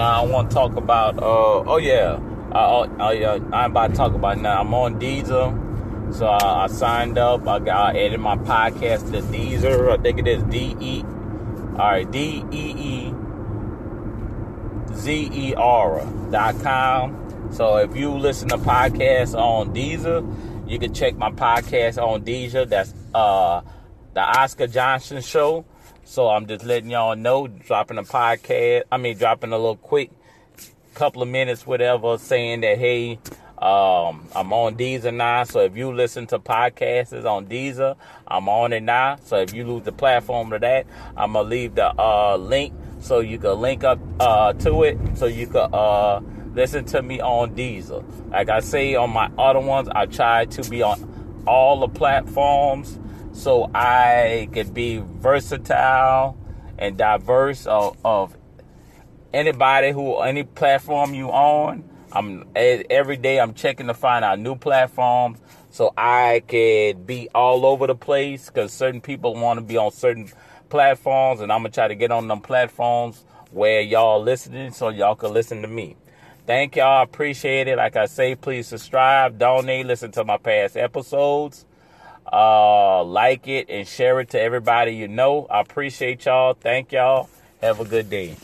Now I want to talk about. Uh, oh yeah, uh, I, I, I'm about to talk about now. I'm on Deezer, so I, I signed up. I got I added my podcast to Deezer. I think it is D E. All right, D E E Z E R dot com. So if you listen to podcasts on Deezer, you can check my podcast on Deezer. That's uh the Oscar Johnson Show. So I'm just letting y'all know, dropping a podcast. I mean, dropping a little quick couple of minutes, whatever, saying that hey, um, I'm on Deezer now. So if you listen to podcasts on Deezer, I'm on it now. So if you lose the platform to that, I'm gonna leave the uh, link so you can link up uh, to it, so you can uh, listen to me on Deezer. Like I say on my other ones, I try to be on all the platforms so I could be versatile and diverse of, of anybody who any platform you on. I'm every day I'm checking to find out new platforms so I could be all over the place because certain people want to be on certain platforms and I'm gonna try to get on them platforms where y'all listening so y'all can listen to me. Thank y'all, appreciate it. Like I say, please subscribe, donate, listen to my past episodes. Uh, like it and share it to everybody you know. I appreciate y'all. Thank y'all. Have a good day.